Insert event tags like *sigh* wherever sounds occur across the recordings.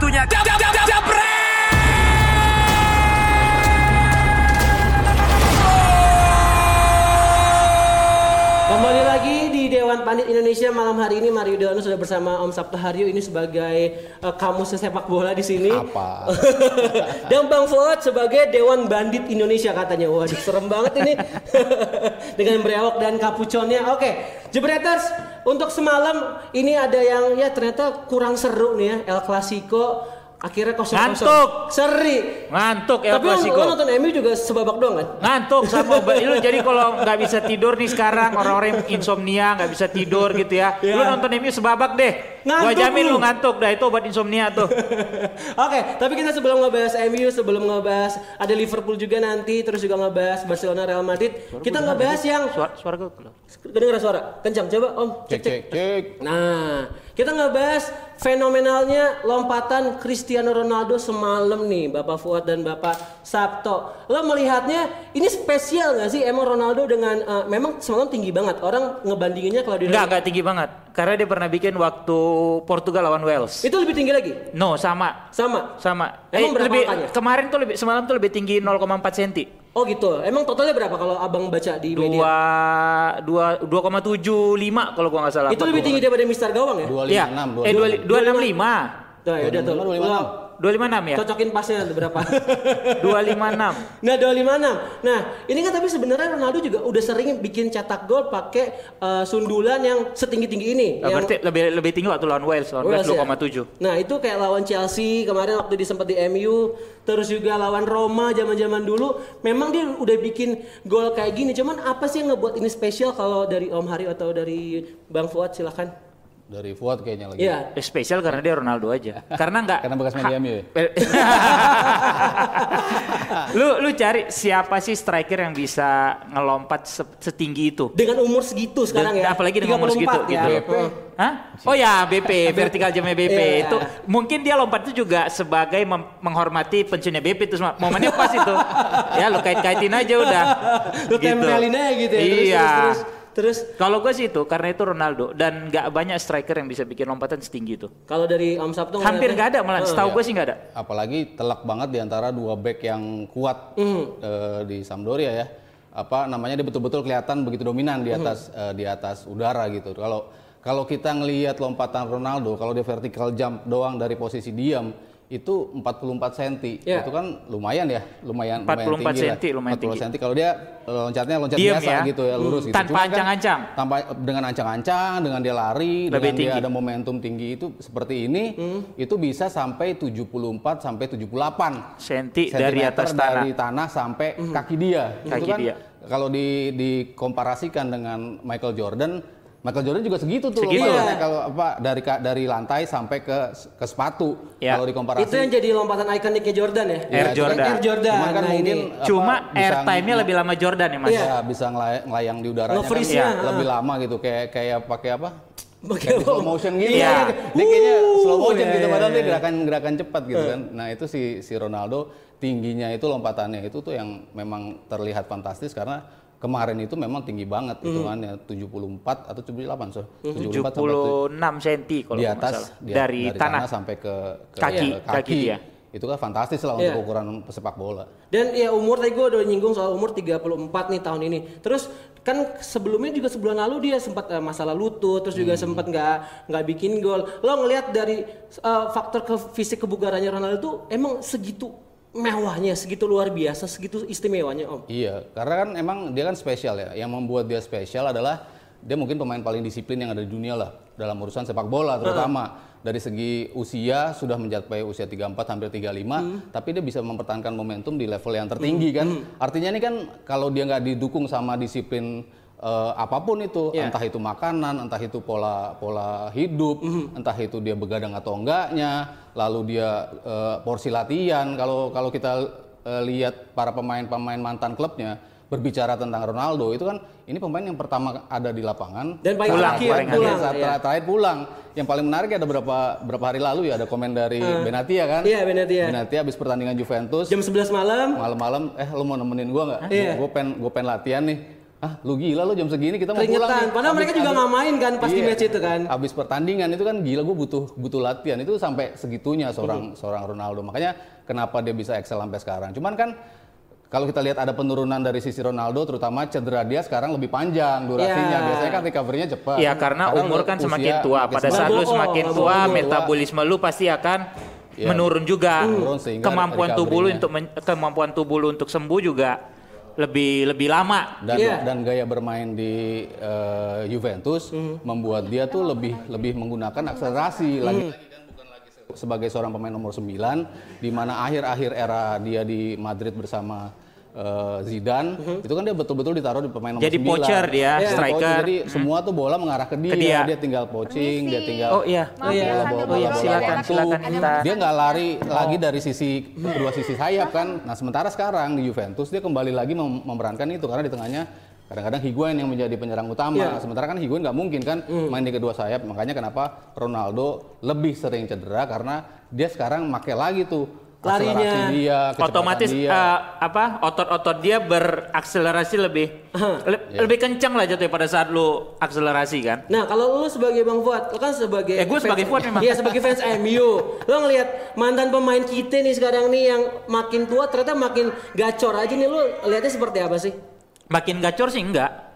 Waktunya jam jam jam Pandit Indonesia malam hari ini Mario Deono sudah bersama Om Sabto Haryo ini sebagai uh, kamus sepak bola di sini. Apa? *laughs* Dan Bang Fuad sebagai Dewan Bandit Indonesia katanya. Waduh serem banget ini. *laughs* Dengan berewok dan kapuconnya. Oke, Jebreters untuk semalam ini ada yang ya ternyata kurang seru nih ya El Clasico akhirnya kosong Ngantuk. Seri. Ngantuk El Tapi lo, Clasico. lo nonton MU juga sebabak doang kan? Ngantuk sama *laughs* lu jadi kalau nggak bisa tidur nih sekarang orang-orang yang insomnia nggak bisa tidur gitu ya. Lu Iya. nonton MU sebabak deh. Gua Ngantuk jamin lu. lu ngantuk dah itu obat insomnia tuh. *laughs* Oke, tapi kita sebelum ngebahas MU, sebelum ngebahas ada Liverpool juga nanti, terus juga ngebahas Barcelona Real Madrid, kita ngebahas yang Suara suara gua keluar. kedengeran suara kencang coba Om Cek cek cek. Nah, kita ngebahas fenomenalnya lompatan Cristiano Ronaldo semalam nih, Bapak Fuad dan Bapak Sabto. Lo melihatnya ini spesial nggak sih? Emang Ronaldo dengan eh, memang semalam tinggi banget. Orang ngebandinginnya kalau di Enggak, enggak tinggi banget. Karena dia pernah bikin waktu Portugal lawan Wales. itu lebih tinggi lagi. No, sama. Sama. Sama. Emang berapa lebih angkanya? kemarin tuh lebih semalam tuh lebih tinggi 0,4 cm. Oh gitu. Emang totalnya berapa kalau Abang baca di media? Dua dua dua koma tujuh lima kalau gua nggak salah. Itu lebih tinggi daripada Mister Gawang ya? Dua Iya. lima enam. Eh dua dua enam lima. Tuh, ya udah tuh. 256. Lo Dua lima enam ya. Cocokin pasnya tuh berapa? *laughs* Dua lima enam. nah, 256. Nah, ini kan tapi sebenarnya Ronaldo juga udah sering bikin cetak gol pakai eh, sundulan yang setinggi-tinggi ini. Nah, yang berarti lebih lebih tinggi waktu lawan Wales, lawan Wales Wales ya? 2,7. Nah, itu kayak lawan Chelsea kemarin waktu dia sempat di MU, terus juga lawan Roma zaman-zaman dulu. Memang dia udah bikin gol kayak gini. Cuman apa sih yang ngebuat ini spesial kalau dari Om Hari atau dari Bang Fuad silakan. Dari Fuad kayaknya lagi. Iya. Eh, spesial karena dia Ronaldo aja. *laughs* Karena enggak Karena bekas media MU ya. *laughs* lu lu cari siapa sih striker yang bisa ngelompat se- setinggi itu? Dengan umur segitu sekarang Dan ya. apalagi dengan umur 34 segitu ya. gitu. BP. Hah? Oh ya BP, vertikal jamnya BP Iya. itu mungkin dia lompat itu juga sebagai menghormati pensiunnya BP itu semua. Momennya pas itu. ya lu kait-kaitin aja udah. Lu tempelin aja gitu ya. Iya. terus, terus, terus Kalau gue sih itu karena itu Ronaldo dan nggak banyak striker yang bisa bikin lompatan setinggi itu. kalau dari Om Sabtu Hampir nggak ada malah. Setahu gue sih nggak ada. Apalagi telak banget di antara dua back yang kuat eh, di Sampdoria ya. Apa namanya dia betul-betul kelihatan begitu dominan di atas eh, di atas udara gitu. Kalau kalau kita ngelihat lompatan Ronaldo, kalau dia vertical jump doang dari posisi diam itu 44 cm. Ya. Itu kan lumayan ya, lumayan 44 lumayan tinggi cm, lumayan 40 tinggi. cm. Kalau dia eh, loncatnya loncat Diem biasa ya. gitu ya, lurus gitu. Tanpa kan ancang-ancang. tanpa dengan ancang-ancang, dengan dia lari, Lebih dengan tinggi. dia ada momentum tinggi itu seperti ini, itu bisa sampai 74 sampai 78 Senti dari atas tanah. dari tanah sampai kaki dia. Kaki itu kan dia. kalau di dikomparasikan dengan Michael Jordan, Michael Jordan juga segitu tuh Segitu. lompatannya Iya. kalau apa dari dari lantai sampai ke ke sepatu. Ya. Kalau dikomparasi Itu yang jadi lompatan ikoniknya Jordan ya. Air kan Jordan. Air Jordan. Cuma kan Nah, mungkin ini. apa, Cuma air time-nya lebih lama Jordan ya mas. Iya. ya bisa ngelay- ngelayang di udaranya kan ya, lebih lama gitu kayak kayak pakai apa? Pakai slow motion gitu. Iya. Dia kayaknya slow motion iya, gitu iya, padahal dia iya. gerakan-gerakan cepat gitu kan. Nah, itu si si Ronaldo tingginya itu lompatannya itu tuh yang memang terlihat fantastis karena kemarin itu memang tinggi banget Hmm. hitungannya 74 atau 78 so. 74 sampai tu- 76 cm kalau di atas salah. di- dari, tanah. sampai ke, ke Kaki, ke kaki dia. Itu kan fantastis lah Iya. untuk ukuran pesepak bola. Dan ya umur tadi gue udah nyinggung soal umur 34 nih tahun ini. Terus kan sebelumnya juga sebulan lalu dia sempat eh, masalah lutut, terus juga sempat nggak nggak bikin gol. Lo ngelihat dari eh, faktor ke fisik kebugarannya Ronaldo tuh emang segitu mewahnya, segitu luar biasa, segitu istimewanya Om. Iya, karena kan emang dia kan spesial ya. Yang membuat dia spesial adalah dia mungkin pemain paling disiplin yang ada di dunia lah dalam urusan sepak bola terutama. Dari segi usia sudah mencapai usia 34 hampir 35, tapi dia bisa mempertahankan momentum di level yang tertinggi kan. Artinya ini kan kalau dia nggak didukung sama disiplin eh, apa pun itu, Iya. entah itu makanan, entah itu pola pola hidup, entah itu dia begadang atau enggaknya, lalu dia eh, porsi latihan. Kalau kalau kita eh, lihat para pemain-pemain mantan klubnya berbicara tentang Ronaldo itu kan ini pemain yang pertama ada di lapangan Dan paling Pulang, terakhir paling pulang. saat ya. terakhir pulang. Yang paling menarik ada berapa berapa hari lalu ya ada komen dari Benatia kan? Iya, Benatia. Benatia habis pertandingan Juventus Jam 11 malam. malam-malam eh lu mau nemenin gua nggak? Iya. Gue pen gue pen latihan nih. Ah lu gila lu jam segini kita mau pulang Keringetan. nih." Padahal mereka juga nggak main kan pas di Iya. match itu kan. Habis pertandingan itu kan gila gue butuh butuh latihan itu sampai segitunya seorang seorang Ronaldo. Makanya kenapa dia bisa excel sampai sekarang. Cuman kan kalau kita lihat ada penurunan dari sisi Ronaldo terutama cedera dia sekarang lebih panjang durasinya. Iya. Biasanya kan recovery-nya cepat. Iya karena Sekarang umur kan semakin tua. Pada semakin- saat lu semakin tua, metabolisme lu pasti akan Iya. menurun juga. Menurun Kemampuan tubuh lu untuk men- kemampuan tubuh lu untuk sembuh juga lebih lebih lama. dan Iya. dan gaya bermain di eh, Juventus membuat dia tuh lebih lebih menggunakan akselerasi bukan lagi se- sebagai seorang pemain nomor 9 di mana akhir-akhir era dia di Madrid bersama eh, Zidane itu kan dia betul-betul ditaruh di pemain nomor Jadi 9. poacher dia, Iya, striker. poacher. Jadi semua tuh bola mengarah ke dia. dia. Dia tinggal poaching, dia tinggal Oh iya. Maaf iya. ya, bola bola Oh iya, bola silakan, waktu. silakan kita. Dia nggak lari lagi dari sisi kedua sisi sayap kan. Nah sementara sekarang di Juventus dia kembali lagi mem- memerankan itu karena di tengahnya kadang-kadang Higuain yang menjadi penyerang utama. Iya. Sementara kan Higuain nggak mungkin kan main di kedua sayap. Makanya kenapa Ronaldo lebih sering cedera karena dia sekarang make lagi tuh Larinya. dia, Otomatis dia. eh, apa otot-otot dia berakselerasi lebih *laughs* le- Iya. lebih kencang lah jatuhnya pada saat lu akselerasi kan. Nah, kalau lu sebagai Bang Fuad, lu kan sebagai Ya, gua sebagai Fuad memang. Iya, sebagai fans *laughs* MU. Lu ngelihat mantan pemain kita nih sekarang nih yang makin tua ternyata makin gacor aja nih lu lihatnya seperti apa sih? Makin gacor sih enggak.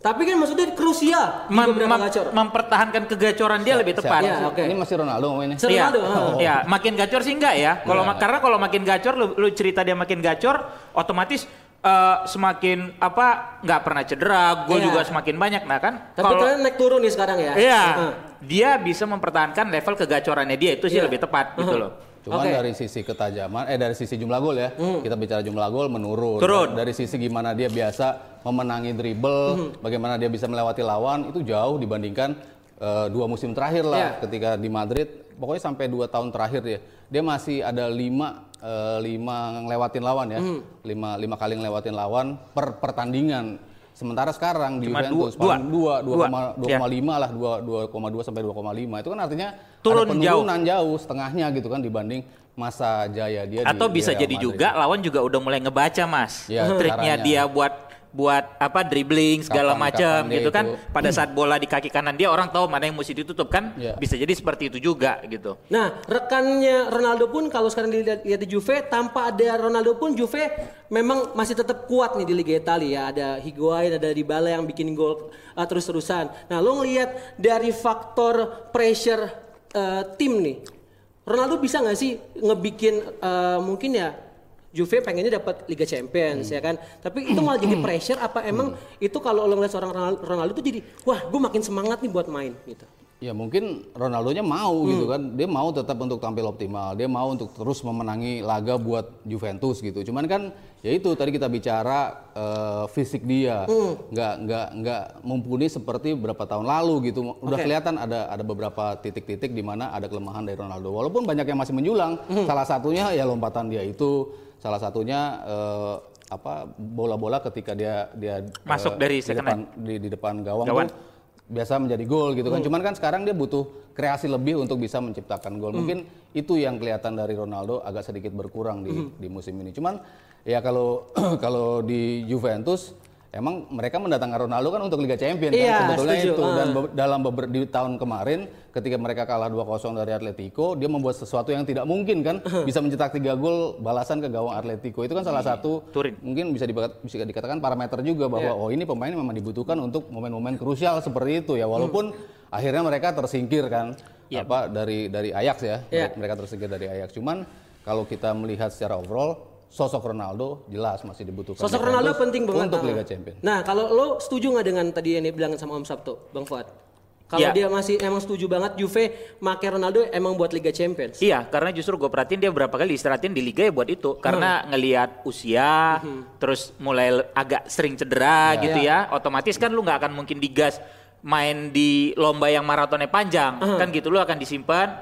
Tapi kan maksudnya krusial di Mem- mem- gacor. mempertahankan kegacoran dia lebih tepat. Iya, oke. Ini masih Ronaldo Iya, Ronaldo, ah. *laughs* Iya, makin gacor sih enggak ya. Kalau ma- karena kalau makin gacor, lu, lu cerita dia makin gacor, otomatis eh, semakin apa nggak pernah cedera, gol Iya. juga semakin banyak. Nah kan, Tapi kalau naik turun nih sekarang ya. iya, Heeh. dia bisa mempertahankan level kegacorannya dia itu sih Iya. lebih tepat gitu loh. Cuman Oke. dari sisi ketajaman, eh dari sisi jumlah gol ya, kita bicara jumlah gol menurun. Turun. Dari sisi gimana dia biasa memenangi dribble, bagaimana dia bisa melewati lawan itu jauh dibandingkan eh, dua musim terakhir lah, Iya. ketika di Madrid. Pokoknya sampai dua tahun terakhir ya, dia masih ada lima eh, lima ngelewatin lawan ya, lima lima kali ngelewatin lawan per pertandingan. Sementara sekarang di Cuma Juventus dua- paling dua dua dua. Ya. koma lima lah dua dua koma dua sampai dua koma lima itu kan artinya Turun ada jauh. penurunan jauh setengahnya gitu kan dibanding masa jaya dia di- Atau di bisa jadi Madrid. juga lawan juga udah mulai ngebaca mas, Ya, triknya caranya. dia buat buat apa dribbling segala Kapan- macam kapan dia gitu kan. itu. Pada saat bola di kaki kanan dia orang tahu mana yang mesti ditutup kan. Ya. Bisa jadi seperti itu juga gitu. Nah, rekannya Ronaldo pun kalau sekarang dilihat lihat di Juve tanpa ada Ronaldo pun Juve memang masih tetap kuat nih di Liga Italia. Ada Higuain, ada Dybala yang bikin gol uh, terus-terusan. Nah, lo ngelihat dari faktor pressure uh, tim nih. Ronaldo bisa nggak sih ngebikin uh, mungkin ya Juve pengennya dapat Liga Champions ya kan. Tapi itu malah jadi pressure apa emang itu kalau lo ngeliat seorang Ronaldo, tuh jadi wah gue makin semangat nih buat main gitu. Ya mungkin Ronaldonya mau gitu kan, dia mau tetap untuk tampil optimal, dia mau untuk terus memenangi laga buat Juventus gitu. Cuman kan ya itu tadi kita bicara eh, fisik dia nggak nggak nggak mumpuni seperti beberapa tahun lalu gitu. Udah Oke. kelihatan ada ada beberapa titik-titik di mana ada kelemahan dari Ronaldo. Walaupun banyak yang masih menjulang, salah satunya ya lompatan dia itu, salah satunya eh, apa bola-bola ketika dia dia Masuk eh, dari di depan, di, di depan gawang, Gawang. tuh biasa menjadi gol gitu kan. Cuman kan sekarang dia butuh kreasi lebih untuk bisa menciptakan gol. Mungkin itu yang kelihatan dari Ronaldo agak sedikit berkurang di di musim ini. Cuman ya kalau *clears throat* kalau di Juventus emang mereka mendatangkan Ronaldo kan untuk Liga Champions Iya, kan sebetulnya setuju. itu dan Ah. be- dalam beber, di tahun kemarin ketika mereka kalah 2-0 dari Atletico dia membuat sesuatu yang tidak mungkin kan bisa mencetak tiga gol balasan ke gawang Atletico itu kan salah satu Turin. mungkin bisa, bisa dikatakan parameter juga bahwa Iya. oh ini pemain memang dibutuhkan untuk momen-momen krusial seperti itu ya walaupun akhirnya mereka tersingkir kan Iya. apa dari dari Ajax ya Iya. mereka tersingkir dari Ajax cuman kalau kita melihat secara overall sosok Ronaldo jelas masih dibutuhkan Sosok Ronaldo penting banget untuk Ah. Liga Champions Nah, kalau lo setuju nggak dengan tadi yang dibilang sama Om Sabtu, Bang Fuad? Kalau Ya. dia masih emang setuju banget Juve make Ronaldo emang buat Liga Champions. Iya, karena justru gue perhatiin dia berapa kali istirahatin di liga ya buat itu. Hmm. Karena ngelihat usia, terus mulai agak sering cedera Ya. gitu ya. Otomatis kan lu nggak akan mungkin digas main di lomba yang maratonnya panjang, Hmm. kan gitu lu akan disimpan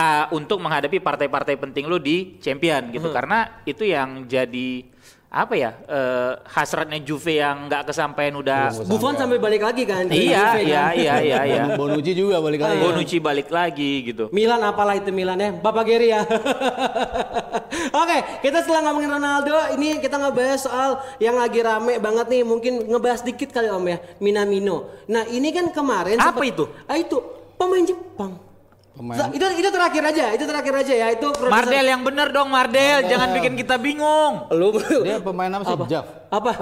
uh, untuk menghadapi partai-partai penting lu di champion gitu. Hmm. Karena itu yang jadi apa ya eh, hasratnya Juve yang nggak kesampaian udah Buffon sampai balik lagi kan. iya Juve iya kan. iya iya iya *laughs* Bonucci juga balik lagi. Bonucci balik lagi gitu Milan apalah itu Milan ya, Bapak Geri ya. *laughs* Oke, kita setelah ngomongin Ronaldo, ini kita ngebahas soal yang lagi rame banget nih, mungkin ngebahas dikit kali Om ya, Minamino. Nah ini kan kemarin Apa sempet- itu? Ah itu pemain Jepang. Pemain Itu itu terakhir aja, itu terakhir aja ya, itu produser- Mardel yang bener dong Mardel jangan bikin kita bingung Lu dia pemain apa sih? Jav. apa? *laughs*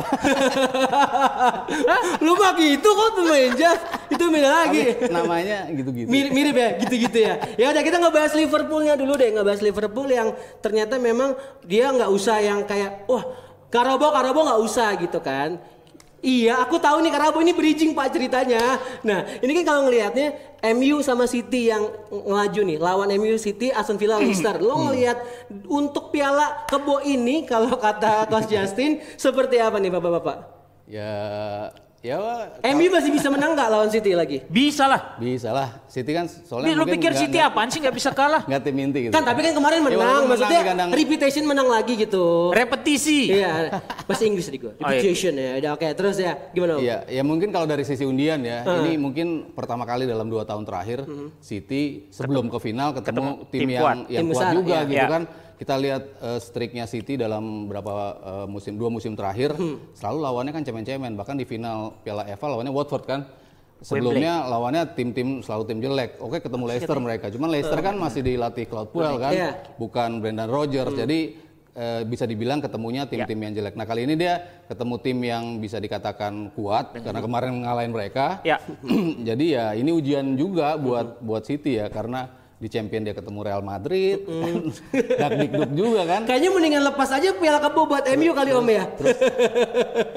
Lu mah gitu kok pemain Jas. Itu beda lagi. Tapi namanya gitu-gitu. Mirip, mirip ya, gitu-gitu ya. Ya udah kita ngebahas Liverpoolnya dulu deh, ngebahas Liverpool yang ternyata memang dia nggak usah yang kayak wah Karabo Karabo nggak usah gitu kan. Iya, aku tahu nih Karabo ini bridging pak ceritanya. Nah, ini kan kalau ngelihatnya MU sama City yang ngelaju nih, lawan MU City, Aston Villa, Leicester. Lo ngelihat untuk Piala Kebo ini kalau kata Coach Justin seperti apa nih bapak-bapak? Ya ya MU masih bisa menang nggak lawan City lagi? bisa lah bisa lah. City kan soalnya lu pikir nggak- City apaan sih nggak bisa kalah Nggak tim inti gitu. Kan tapi kan kemarin Ya, menang, walaupun menang maksudnya kandang- reputation menang lagi gitu. repetisi Iya, bahasa Inggris tadi gue. Oh, iya. Reputation ya. Udah oke, terus ya gimana? Om? Iya, ya mungkin kalau dari sisi undian ya, ini mungkin pertama kali dalam dua tahun terakhir City sebelum ke final ketemu, ketemu tim, tim yang kuat. yang Tim kuat besar, juga iya. gitu Iya. kan. Kita lihat eh, streaknya City dalam berapa eh, musim dua musim terakhir selalu lawannya kan cemen-cemen. Bahkan di final Piala FA lawannya Watford kan. Sebelumnya lawannya tim-tim selalu tim jelek. Oke ketemu Leicester mereka. Cuman Leicester kan masih dilatih Claude Puel kan, Iya. bukan Brendan Rodgers. Jadi eh, bisa dibilang ketemunya tim-tim yang jelek. Nah kali ini dia ketemu tim yang bisa dikatakan kuat karena kemarin ngalahin mereka. Ya. *clears throat* Jadi ya ini ujian juga buat buat City ya karena di champion dia ketemu Real Madrid, dak dikduk juga kan. Kayaknya mendingan lepas aja Piala Kebo buat MU kali Om ya.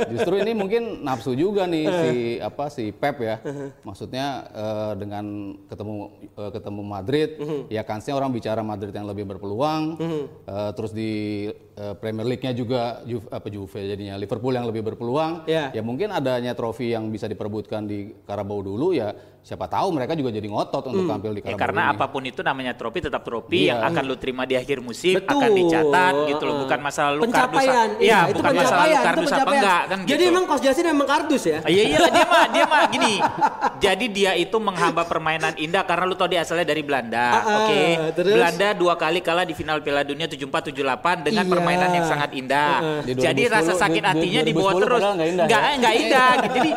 Justru ini mungkin nafsu juga nih si apa si Pep ya. Maksudnya eh, dengan ketemu eh, ketemu Madrid, ya kansnya orang bicara Madrid yang lebih berpeluang. Eh, terus di Premier League-nya juga Juve, apa Juve jadinya Liverpool yang lebih berpeluang. Ya. Ya mungkin adanya trofi yang bisa diperebutkan di Carabao dulu ya siapa tahu mereka juga jadi ngotot untuk tampil di Ya, Carabao karena ini. apa pun itu namanya trofi tetap trofi Iya. yang akan lu terima di akhir musim Betul. akan dicatat gitu loh bukan masalah lu pencapaian. kardus iya itu bukan masalah lu kardus apa enggak kan Jadi gitu. emang Coach Justin memang kardus ya. Iya iya dia mah dia mah gini. *laughs* Jadi dia itu menghamba permainan indah karena lu tau dia asalnya dari Belanda. Ah, ah, Oke. terus? Belanda dua kali kalah di final Piala Dunia 74 78 dengan Iya. permainan yang sangat indah. Ah, ah. Di Jadi 2010, rasa sakit hatinya dibawa 2010 terus. padahal nggak indah ya? indah. *laughs* Jadi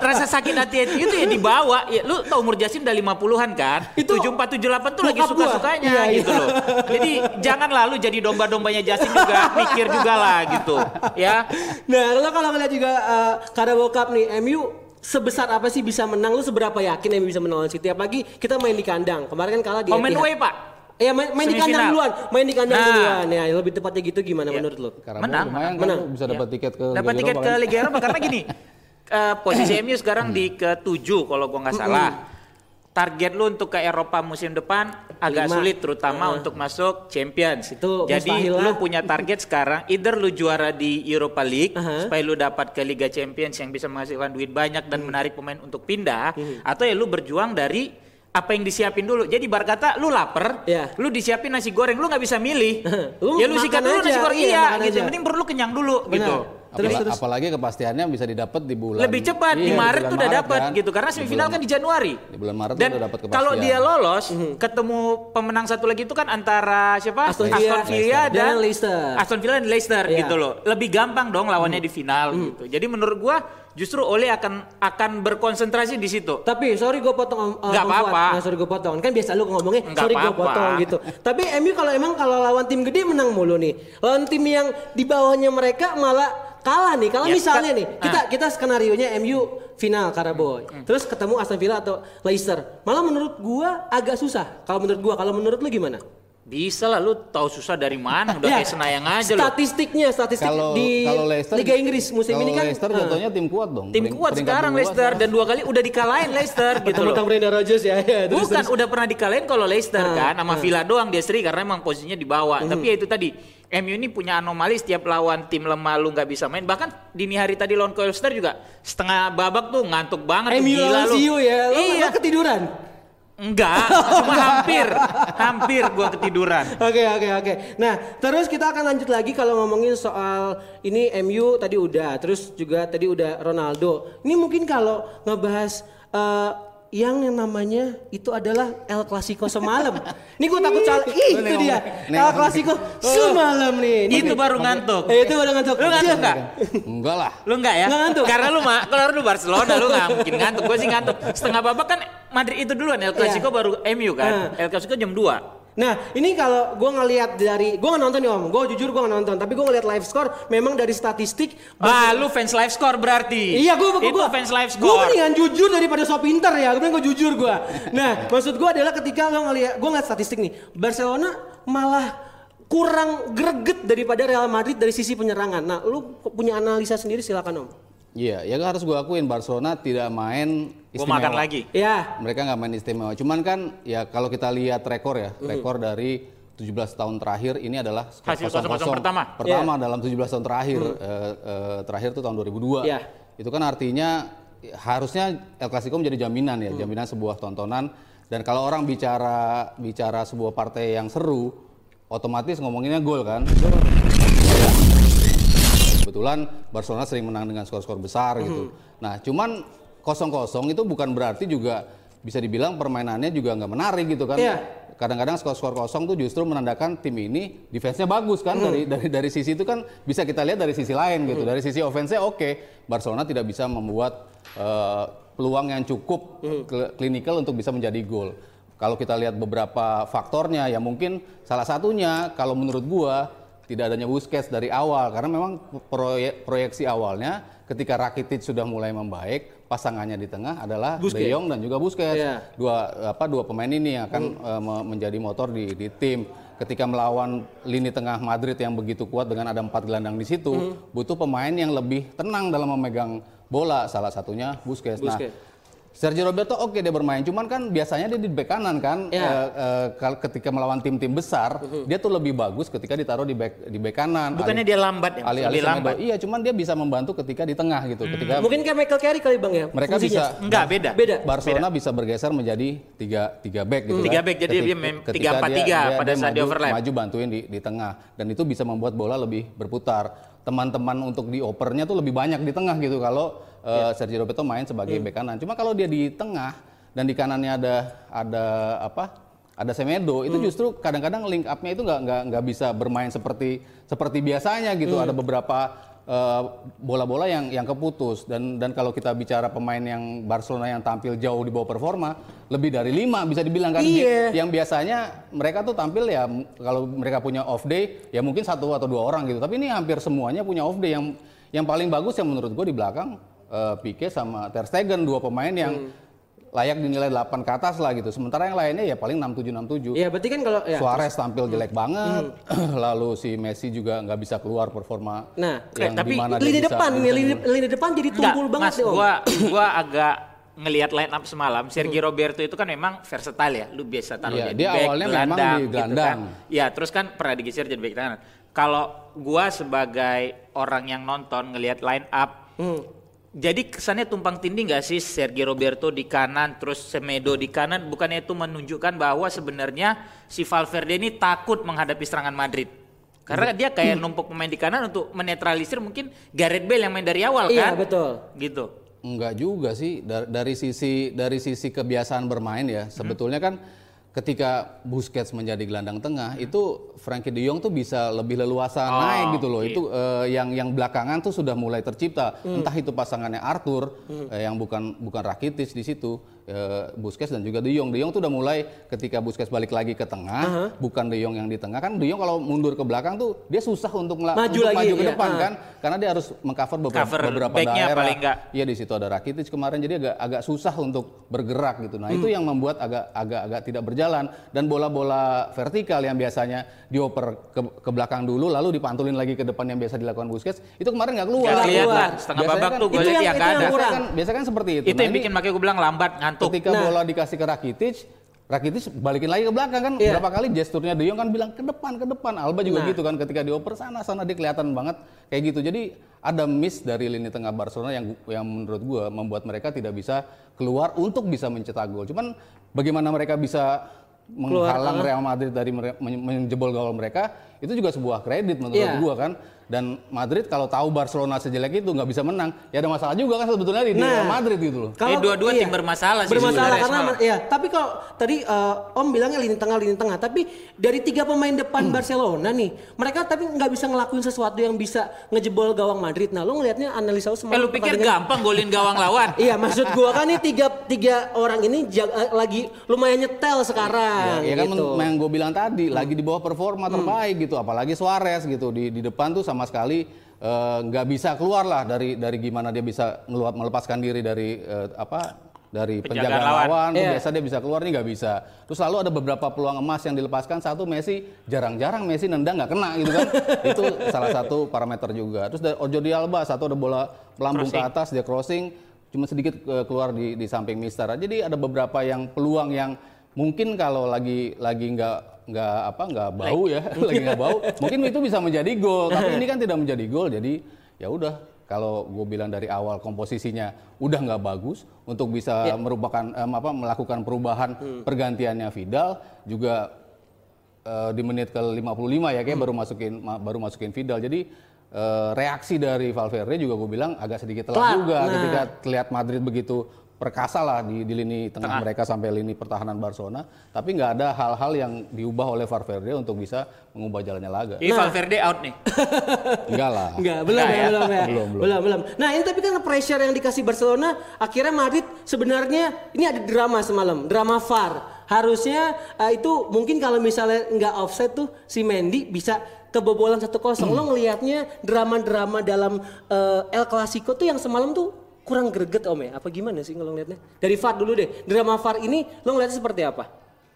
rasa sakit hati itu ya dibawa. Ya, lu tau umur Jasim udah 50-an kan? Itu 74 78 tuh lagi suka-sukanya Iya, iya. gitu loh. Jadi jangan lalu jadi domba-dombanya Jasim juga *laughs* mikir juga lah gitu. Ya. Nah, lo kalau ngeliat juga uh, Carabao Cup nih, MU sebesar apa sih bisa menang? Lu seberapa yakin MU bisa menang City? Apalagi kita main di kandang. Kemarin kan kalah di Home and away, Pak. Iya main, main di kandang duluan, main di kandang Nah. duluan ya. Lebih tepatnya gitu gimana Iya. menurut lo? Carabao Menang, lumayan menang. kan lu bisa dapat Ya. tiket ke dapat Liga tiket ke kan? Liga Eropa karena gini *laughs* eh, posisi MU sekarang di ke-7 kalau gua nggak salah target lu untuk ke Eropa musim depan agak Lima. sulit terutama untuk masuk Champions Itu jadi mustahil lah. lu *laughs* punya target sekarang either lu juara di Europa League Aha. supaya lu dapat ke Liga Champions yang bisa menghasilkan duit banyak dan menarik pemain untuk pindah Hmm. atau ya lu berjuang dari apa yang disiapin dulu. Jadi bar kata lu lapar, Iya. lu disiapin nasi goreng, lu nggak bisa milih. *laughs* Lu ya lu sikat dulu aja, nasi goreng iya, iya, gitu. aja. Yang penting perlu kenyang dulu Benar. gitu. Terus, terus. apalagi kepastiannya bisa didapat di bulan Lebih cepat di Iya, Maret bulan tuh udah Maret dapat kan. gitu karena Di semifinal bulan- kan di Januari. di bulan Maret Dan udah dapat kepastian. kalau dia lolos, ketemu pemenang satu lagi itu kan antara siapa? Aston Villa. Villa Dan dan Leicester. Aston Villa dan Leicester Iya. gitu loh. Lebih gampang dong lawannya di final gitu. Jadi menurut gua justru Ole akan akan berkonsentrasi di situ. Tapi sorry gue potong om, om Nggak Fuad. apa-apa. Nah, sorry gue potong. Kan biasa lu ngomongnya Nggak sorry gue apa-apa. potong gitu. Tapi MU kalau emang kalau lawan tim gede menang mulu nih. Lawan tim yang di bawahnya mereka malah kalah nih. Kalau Ya, misalnya kan- nih, kita kita skenario nya MU final Carabao. Hmm. Terus ketemu Aston Villa atau Leicester. Malah menurut gua agak susah. Kalau menurut gua, kalau menurut lu gimana? Bisa lah lu tahu susah dari mana udah *laughs* Ya, kayak senayang aja loh. Statistiknya, statistik kalau di kalau Leicester Liga Inggris musim ini kan Leicester eh, jatuhnya tim kuat dong. Tim Pering- kuat sekarang Leicester dan dua kali udah dikalahin *laughs* Leicester gitu loh. Mentang Brendan Rodgers ya. ya. Terus, Bukan, terus. udah pernah dikalahin kalau Leicester Ah, kan sama Villa doang dia seri karena emang posisinya di bawah. Hmm. Tapi ya itu tadi MU ini punya anomali setiap lawan tim lemah lu nggak bisa main. Bahkan dini hari tadi lawan Colchester juga setengah babak tuh ngantuk banget tuh MU gila lawan lu. Ya. Lu, iya. ketiduran. Enggak, cuma hampir, *laughs* hampir gua ketiduran. Oke oke oke. Nah terus kita akan lanjut lagi kalau ngomongin soal ini MU tadi udah, terus juga tadi udah Ronaldo. Ini mungkin kalau ngebahas eh, yang yang namanya itu adalah El Clasico semalam. Ini gue takut salah. Ih, itu dia. El Clasico semalam nih. Ini Itu baru ngantuk. Eh, itu baru ngantuk. Lu ngantuk Iya. nggak? Enggak lah. Lu enggak ya? Nggak ngantuk. Karena lu mah kalau lu Barcelona lu nggak mungkin ngantuk. Gue sih ngantuk. Setengah babak kan Madrid itu duluan. El Clasico Iya. baru MU kan. Ah. El Clasico jam 2. Nah ini kalau gue ngelihat dari, gue nggak nonton nih om, gue jujur gue nggak nonton, tapi gue ngelihat live score, memang dari statistik. Ah, lu fans live score berarti. Iya gue Itu gua, fans live Gue score. mendingan jujur daripada so pinter ya, gue gue jujur gue. Nah maksud gue adalah ketika lo ngelihat, gue ngeliat statistik nih, Barcelona malah kurang greget daripada Real Madrid dari sisi penyerangan. Nah lu punya analisa sendiri silakan om. Iya, ya harus gue akuin Barcelona tidak main Gue istimewa. makan lagi. Ya, Mereka nggak main istimewa. Cuman kan ya kalau kita lihat rekor ya, rekor dari 17 tahun terakhir ini adalah skor Hasil 0-0 pertama. Pertama dalam 17 tahun terakhir. Eh, eh, terakhir tuh tahun 2002. Iya. Itu kan artinya ya, harusnya El Clasico menjadi jaminan ya, jaminan sebuah tontonan. Dan kalau orang bicara bicara sebuah partai yang seru, otomatis ngomonginnya gol kan. Kebetulan Barcelona sering menang dengan skor-skor besar gitu. Nah, cuman kosong-kosong itu bukan berarti juga bisa dibilang permainannya juga nggak menarik gitu kan. Iya. Kadang-kadang skor-skor kosong tuh justru menandakan tim ini defense-nya bagus kan dari dari dari sisi itu kan bisa kita lihat dari sisi lain gitu. Dari sisi offense-nya oke, Barcelona tidak bisa membuat eh, peluang yang cukup kl- klinikal untuk bisa menjadi gol. Kalau kita lihat beberapa faktornya ya mungkin salah satunya kalau menurut gua tidak adanya Busquets dari awal karena memang proyek, proyeksi awalnya ketika Rakitic sudah mulai membaik pasangannya di tengah adalah Busquets. De Jong dan juga Busquets Iya. dua apa dua pemain ini yang akan eh, me- menjadi motor di, di tim ketika melawan lini tengah Madrid yang begitu kuat dengan ada empat gelandang di situ butuh pemain yang lebih tenang dalam memegang bola salah satunya Busquets. Busquets. Nah Sergio Roberto oke dia bermain, cuman kan biasanya dia di back kanan kan. Ya. Eh, eh, kal- ketika melawan tim-tim besar, dia tuh lebih bagus ketika ditaruh di back di back kanan. Bukannya dia lambat ya? Ali lebih lambat. Iya, cuman dia bisa membantu ketika di tengah gitu. Ketika mungkin kayak Michael Carey kali bang ya. mereka fungsinya. bisa Enggak, beda. Beda. Barcelona bisa bergeser menjadi tiga tiga back gitu. Tiga kan. back, jadi dia mem- ketika tiga empat dia- tiga dia- pada dia saat di maju- overlap. Maju bantuin di di tengah dan itu bisa membuat bola lebih berputar. Teman-teman untuk diopernya tuh lebih banyak di tengah gitu kalau Iya. eh, Sergio Roberto main sebagai Hmm. back kanan. Cuma kalau dia di tengah dan di kanannya ada ada apa? Ada Semedo itu Hmm. justru kadang-kadang link up-nya itu nggak nggak nggak bisa bermain seperti seperti biasanya gitu. Hmm. Ada beberapa eh, bola-bola yang yang keputus dan dan kalau kita bicara pemain yang Barcelona yang tampil jauh di bawah performa lebih dari lima bisa dibilang kan Iya. yang biasanya mereka tuh tampil ya kalau mereka punya off day ya mungkin satu atau dua orang gitu tapi ini hampir semuanya punya off day yang yang paling bagus yang menurut gue di belakang eh, Pique sama Ter Stegen dua pemain yang layak dinilai 8 ke atas lah gitu sementara yang lainnya ya paling 67 67 Iya berarti kan kalau ya. Suarez tampil jelek banget, *clears throat* lalu si Messi juga nggak bisa keluar performa Nah, yang tapi di mana dia lini bisa- depan ini lini, lini depan jadi Enggak, tumpul banget Mas, nih om. gua gua agak ngelihat line up semalam Sergio Roberto itu kan memang versatile ya. Lu biasa taruh dia, dia di back, awalnya memang gelandang, di gitu gelandang. kan. Iya, terus kan pernah digeser jadi back kanan. Kalau gua sebagai orang yang nonton ngelihat line up Hmm. Jadi kesannya tumpang tindih nggak sih Sergio Roberto di kanan terus Semedo di kanan? Bukannya itu menunjukkan bahwa sebenarnya si Valverde ini takut menghadapi serangan Madrid? Karena dia kayak *clears throat* numpuk pemain di kanan untuk menetralisir mungkin Gareth Bale yang main dari awal Iya kan? betul. gitu. Enggak juga sih. Dari, dari sisi dari sisi kebiasaan bermain ya. Sebetulnya kan ketika Busquets menjadi gelandang tengah itu Frankie De Jong tuh bisa lebih leluasa Oh, naik gitu loh. iya. Itu eh, yang yang belakangan tuh sudah mulai tercipta. Entah itu pasangannya Arthur eh, yang bukan bukan Rakitic di situ, eh, Busquets dan juga De Jong. De Jong tuh udah mulai ketika Busquets balik lagi ke tengah, bukan De Jong yang di tengah kan De Jong kalau mundur ke belakang tuh dia susah untuk, Maju untuk lagi, maju ke iya. depan Ah. kan karena dia harus mengcover beberapa, Cover beberapa daerah. paling nggak. Iya di situ ada Rakitic kemarin jadi agak agak susah untuk bergerak gitu. Nah, itu yang membuat agak agak agak tidak berjalan dan bola-bola vertikal yang biasanya dioper ke, ke belakang dulu lalu dipantulin lagi ke depan yang biasa dilakukan Busquets itu kemarin nggak keluar. Nggak keluar. kelihatan setengah babak kan- tuh gue lihat yang- yang yang. Biasanya kan, biasanya kan seperti itu. itu Nah, yang ini bikin makanya gue bilang lambat ngantuk. Ketika Nah. bola dikasih ke Rakitic Rakitic balikin lagi ke belakang kan. Iya. berapa kali gesturnya De Jong kan bilang ke depan ke depan. Alba juga Nah. gitu kan ketika dioper sana sana dia kelihatan banget kayak gitu. Jadi ada miss dari lini tengah Barcelona yang yang menurut gua membuat mereka tidak bisa keluar untuk bisa mencetak gol. Cuman bagaimana mereka bisa menghalang Real Madrid dari menjebol gawang mereka itu juga sebuah kredit menurut Iya. gua kan dan Madrid kalau tahu Barcelona sejelek itu nggak bisa menang ya ada masalah juga kan sebetulnya di Nah. Real Madrid gitu loh Eh, dua-dua tim bermasalah sih Bermasalah karena ya, tapi kalau tadi eh, Om bilangnya lini tengah lini tengah, tapi dari tiga pemain depan Hmm. Barcelona nih, mereka tapi nggak bisa ngelakuin sesuatu yang bisa ngejebol gawang Madrid. Nah, lo ngelihatnya analisa lo Eh semalam lu pikir gampang golin gawang lawan? *laughs* Iya, maksud gua kan nih tiga tiga orang ini jag- eh, lagi lumayan nyetel sekarang. Ya kan gitu. men- yang gue bilang tadi lagi di bawah performa terbaik gitu apalagi Suarez gitu. Di di depan tuh sama sekali eh, nggak bisa keluar lah dari dari gimana dia bisa ngeluap melepaskan diri dari eh, apa dari Penjagaan penjagaan lawan. lawan, tuh Iya. biasa dia bisa keluar nih nggak bisa. Terus lalu ada beberapa peluang emas yang dilepaskan. Satu Messi jarang-jarang Messi nendang nggak kena gitu kan. *laughs* Itu salah satu parameter juga. Terus dari Jordi Alba satu ada bola melambung ke Crossing. atas dia crossing. Cuma sedikit eh, keluar di di samping Mister. Jadi ada beberapa yang peluang yang mungkin kalau lagi lagi nggak nggak apa nggak bau ya *laughs* lagi nggak bau. Mungkin itu bisa menjadi gol tapi ini kan tidak menjadi gol jadi ya udah kalau gue bilang dari awal komposisinya udah nggak bagus untuk bisa merupakan em, apa melakukan perubahan pergantiannya Vidal juga eh, di menit ke 55 ya kayak baru masukin ma- baru masukin Vidal. Jadi eh, reaksi dari Valverde juga gue bilang agak sedikit Telat, juga nah. ketika terlihat Madrid begitu perkasa lah di, di lini tengah, mereka sampai lini pertahanan Barcelona. Tapi nggak ada hal-hal yang diubah oleh Valverde untuk bisa mengubah jalannya laga. Ini Valverde out nih. *laughs* Enggak lah. Enggak, belum Enggak ya, belum ya. Belum, belum. belum, belum. Nah, ini tapi kan pressure yang dikasih Barcelona akhirnya Madrid sebenarnya ini ada drama semalam, drama VAR. Harusnya eh, itu mungkin kalau misalnya nggak offset tuh si Mendy bisa kebobolan 1-0. Lo ngelihatnya drama-drama dalam eh, El Clasico tuh yang semalam tuh kurang greget Om ya? Apa gimana sih kalau ngelihatnya? Dari VAR dulu deh. Drama VAR ini lo ngelihatnya seperti apa?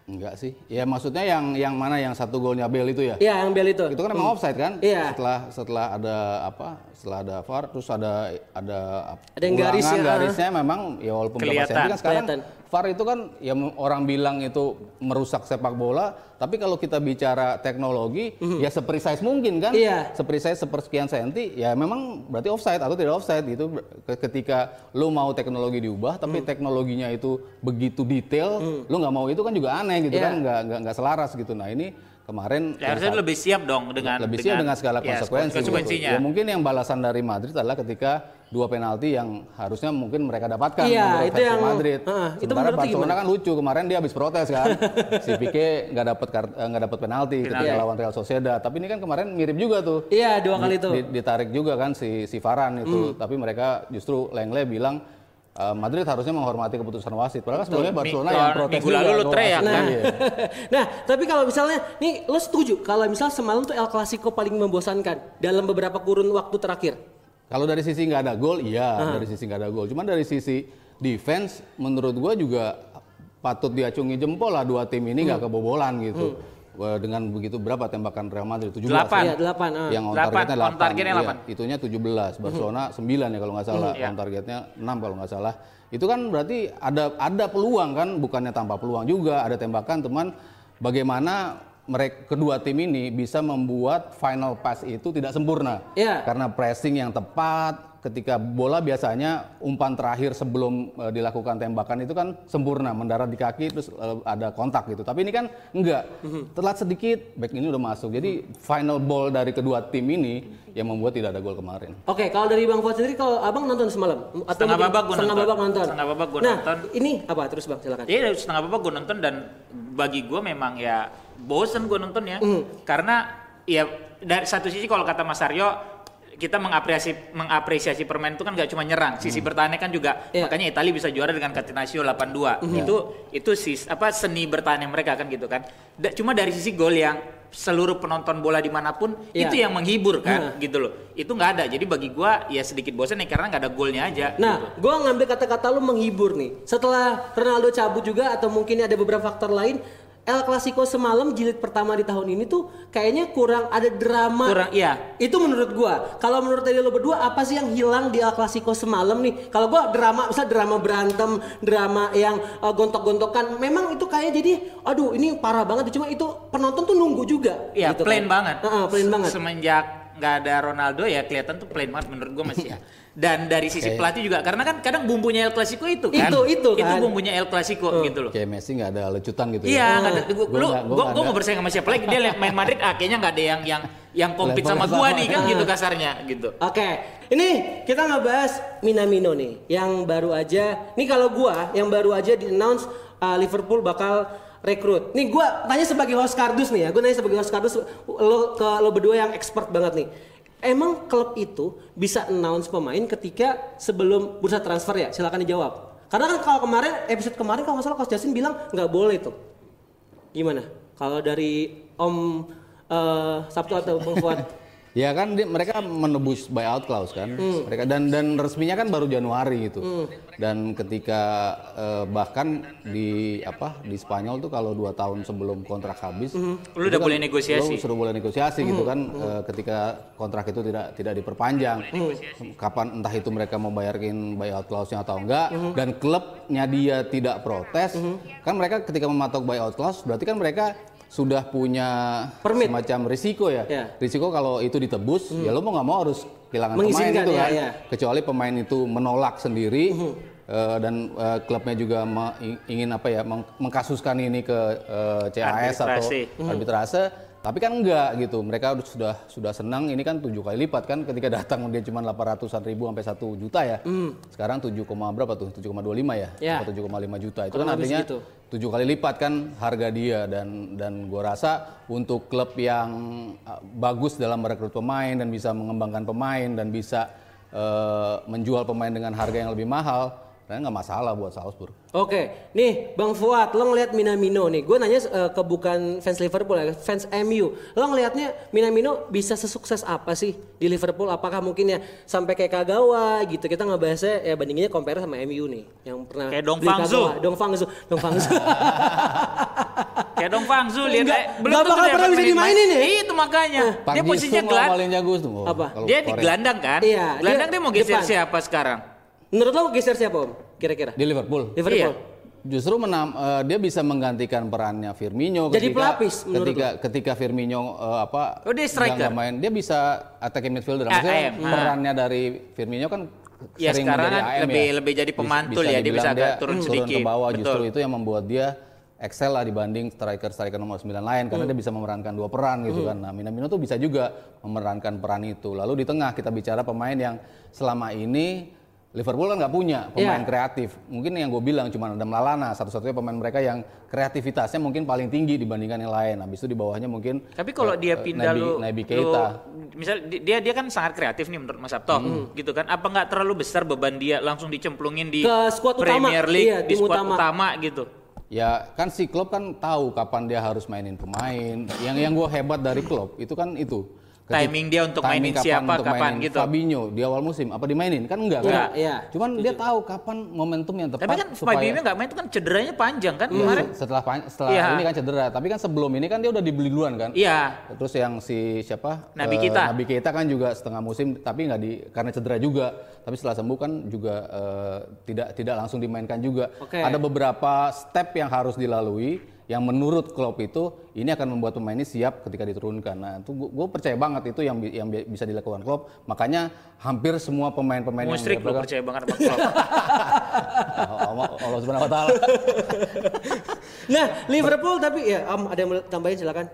Enggak sih. Ya maksudnya yang yang mana yang satu golnya Bale itu ya? Ya, yang Bel itu. Itu kan emang offside kan? Iya. Setelah setelah ada apa? Setelah ada VAR terus ada ada Ada yang ulangan, garisnya, ah. garisnya memang ya walaupun berapa Kelihatan, senti kan sekarang kelihatan. VAR itu kan ya orang bilang itu merusak sepak bola, tapi kalau kita bicara teknologi ya seprecise mungkin kan? Iya. Seprecise sepersekian senti ya memang berarti offside atau tidak offside gitu Ke- ketika lo mau teknologi diubah tapi Mhm. teknologinya itu begitu detail, lo nggak mau itu kan juga aneh gitu Iya. kan nggak nggak selaras gitu. Nah, ini kemarin Ya, harusnya yang lebih siap dong dengan lebih siap dengan segala ya, konsekuensi. gitu. konsekuensinya. Ya mungkin yang balasan dari Madrid adalah ketika dua penalti yang harusnya mungkin mereka dapatkan Iya, menurut itu yang- Madrid. Heeh, itu Sementara Barcelona gimana? kan lucu kemarin dia habis protes kan. *laughs* si Pique nggak dapat eh, nggak dapat penalti ketika Penalti. lawan Real Sociedad. Tapi ini kan kemarin mirip juga tuh. Iya, dua kali itu. Di- ditarik juga kan si si Varane itu. Tapi mereka justru Lengle bilang eh, Madrid harusnya menghormati keputusan wasit. Padahal kan sebelumnya Barcelona Mi- yang protes minggu lalu juga lu teriak kan? Iya. *laughs* nah, tapi kalau misalnya nih lo setuju kalau misal semalam tuh El Clasico paling membosankan dalam beberapa kurun waktu terakhir. Kalau dari sisi nggak ada gol, iya Ah. dari sisi nggak ada gol. Cuman dari sisi defense, menurut gua juga patut diacungi jempol lah dua tim ini Hmm. nggak kebobolan gitu. Wah, Dengan begitu berapa tembakan Real Madrid? 17 Delapan. Iya, delapan. ah. Yang on Delapan, targetnya on 8. targetnya Iya, delapan. itunya 17. Barcelona 9 ya kalau nggak salah. Iya. On targetnya 6 kalau nggak salah. Itu kan berarti ada ada peluang kan, bukannya tanpa peluang juga. Ada tembakan teman. Bagaimana mereka kedua tim ini bisa membuat final pass itu tidak sempurna. Iya. Karena pressing yang tepat, ketika bola biasanya umpan terakhir sebelum eh, dilakukan tembakan itu kan sempurna mendarat di kaki terus eh, ada kontak gitu. Tapi ini kan enggak. Telat sedikit back ini udah masuk. Jadi final ball dari kedua tim ini yang membuat tidak ada gol kemarin. Oke, kalau dari Bang Fuad sendiri kalau Abang nonton semalam atau Setengah babak gua setengah nonton. babak nonton. Setengah babak gua nah, nonton. ini apa terus Bang silakan. Iya setengah babak gue nonton dan bagi gue memang ya bosen gue nonton ya Hmm. karena ya dari satu sisi kalau kata Mas Aryo kita mengapresiasi mengapresiasi permain itu kan gak cuma nyerang. Sisi bertahannya kan juga Iya. makanya Italia bisa juara dengan Catenaccio 82 itu itu sis apa seni bertahannya mereka kan gitu kan. Da- cuma dari sisi gol yang seluruh penonton bola di mana pun Iya. itu yang menghibur kan gitu loh. Itu nggak ada. Jadi bagi gua ya sedikit bosan ya karena nggak ada golnya aja Nah, gua ngambil kata-kata lu menghibur nih. Setelah Ronaldo cabut juga atau mungkin ada beberapa faktor lain, El Clasico semalam jilid pertama di tahun ini tuh kayaknya kurang ada drama. Kurang, iya. Itu menurut gua. Kalau menurut tadi lo berdua apa sih yang hilang di El Clasico semalam nih? Kalau gua drama, misal drama berantem, drama yang uh, gontok-gontokan, memang itu kayak jadi, aduh ini parah banget. Cuma itu penonton tuh nunggu juga. Iya, gitu plain kan. banget. Heeh, plain banget. Semenjak nggak ada Ronaldo ya kelihatan tuh plain banget menurut gue masih ya. *laughs* Dan dari sisi pelatih juga karena kan kadang bumbunya El Clasico itu kan. Itu, itu Itu kan. bumbunya El Clasico gitu loh. Kayak Messi nggak ada lecutan gitu Iya, ya. nggak ada. Gua, Gua lu, nggak- gua gua, mau bersaing sama siapa lagi? Dia liat main Madrid, ah, kayaknya nggak ada yang yang yang Level sama gua sama. nih kan gitu *laughs* kasarnya gitu. Oke, ini kita ngebahas Minamino nih, yang baru aja. Nih kalau gua yang baru aja di announce uh, Liverpool bakal rekrut. Nih gua tanya sebagai host kardus nih ya, gua nanya sebagai host kardus lo ke lo berdua yang expert banget nih. Emang klub itu bisa announce pemain ketika sebelum bursa transfer ya? Silakan dijawab. Karena kan kalau kemarin episode kemarin kalau nggak salah Coach Justin bilang nggak boleh tuh. Gimana? Kalau dari Om eh, Sabtu atau Bang Fuad? Ya kan di- mereka menebus buyout clause kan. Mereka dan dan resminya kan baru Januari gitu. Dan ketika eh, bahkan di apa di Spanyol tuh kalau dua tahun sebelum kontrak habis, Lu itu udah kan boleh negosiasi. Lu sudah boleh negosiasi gitu kan eh, ketika kontrak itu tidak tidak diperpanjang. Kapan entah itu mereka mau bayarin buyout clause-nya atau enggak dan klubnya dia tidak protes, kan mereka ketika mematok buyout clause berarti kan mereka sudah punya Permit. semacam risiko ya. Ya. Risiko kalau itu ditebus, ya lo mau nggak mau harus kehilangan pemain itu ya, kan. ya. Kecuali pemain itu menolak sendiri eh, dan eh, klubnya juga ingin apa ya meng- mengkasuskan ini ke eh, CAS Arbitrase. atau arbitrase. Tapi kan enggak gitu. Mereka sudah sudah senang. Ini kan tujuh kali lipat kan ketika *laughs* datang dia cuma 800-an ribu sampai 1 juta ya. Sekarang 7, koma berapa tuh? 7,25 ya? Ya. Atau 7,5 juta. Itu Kurang kan artinya segitu. Tujuh kali lipat kan harga dia dan dan gue rasa untuk klub yang uh, bagus dalam merekrut pemain dan bisa mengembangkan pemain dan bisa uh, menjual pemain dengan harga yang lebih mahal, kan nggak masalah buat Salzburg. Oke, nih Bang Fuad, lo ngeliat Minamino nih. Gue nanya eh, ke bukan fans Liverpool ya, fans MU. Lo ngelihatnya Minamino bisa sesukses apa sih di Liverpool? Apakah mungkin ya sampai kayak Kagawa gitu? Kita ngebahasnya ya bandinginnya compare sama MU nih, yang pernah Kayak Dong Fangzu. Kagawa. Dong Fangzu, Dong Fangzu. *laughs* Kayak Dong Fang Zu lihat Nggak- eh, nggak tentu bakal pernah bisa dimainin ya? Iya, Itu makanya. Pak dia posisinya gelandang. paling jago tuh. Apa? Dia di gelandang kan? Iya, Gelandang dia dia mau geser depan. siapa sekarang? Menurut lo geser siapa om? Kira-kira? di Liverpool. Liverpool. Iya. Justru menam, eh, dia bisa menggantikan perannya Firmino Jadi ketika, pelapis, menurut ketika ketika Firmino eh, apa Oh, dia striker. nggak main dia bisa attacking midfielder maksudnya AM, ah. perannya dari Firmino kan Ya, sering sekarang menjadi AM lebih- ya. lebih jadi pemantul ya, dia bisa agak turun sedikit. ke bawah Betul. justru itu yang membuat dia excel lah dibanding striker-striker nomor 9 lain karena Hmm. dia bisa memerankan dua peran gitu kan. Nah, Minamino tuh bisa juga memerankan peran itu. Lalu di tengah kita bicara pemain yang selama ini Liverpool kan nggak punya pemain Iya. kreatif. Mungkin yang gue bilang cuma ada Lalana, satu-satunya pemain mereka yang kreativitasnya mungkin paling tinggi dibandingkan yang lain. Habis itu di bawahnya mungkin Tapi kalau eh, dia eh, pindah Nabi, lu, Nabi lu- Keita. misal di- dia dia kan sangat kreatif nih menurut Mas Sabto, Hmm. gitu kan? Apa nggak terlalu besar beban dia langsung dicemplungin di Ke skuad utama. Premier League, Iya, di tim skuad utama. utama. gitu? Ya kan si klub kan tahu kapan dia harus mainin pemain. Yang yang gue hebat dari klub itu kan itu. Timing dia untuk timing mainin siapa, kapan mainin gitu. Fabinho di awal musim apa dimainin kan enggak Enggak, kan? iya. Cuman dia tahu kapan momentum yang tepat Tapi kan Fabinho nggak main itu kan cederanya panjang kan Iya, kemarin? setelah setelah Iya. ini kan cedera. Tapi kan sebelum ini kan dia udah dibeli duluan kan? Iya. Terus yang si siapa? Nabi Eh, Keita. Nabi Keita kan juga setengah musim tapi nggak di karena cedera juga. Tapi setelah sembuh kan juga eh, tidak tidak langsung dimainkan juga. Oke. Ada beberapa step yang harus dilalui yang menurut Klopp itu ini akan membuat pemain ini siap ketika diturunkan. Nah, itu gue percaya banget itu yang bi- yang bi- bisa dilakukan Klopp. Makanya hampir semua pemain-pemain yang Musrik pegang- percaya banget sama Klopp. *laughs* Allah Subhanahu wa taala. *laughs* Nah, Liverpool tapi ya Om ada yang tambahin silakan.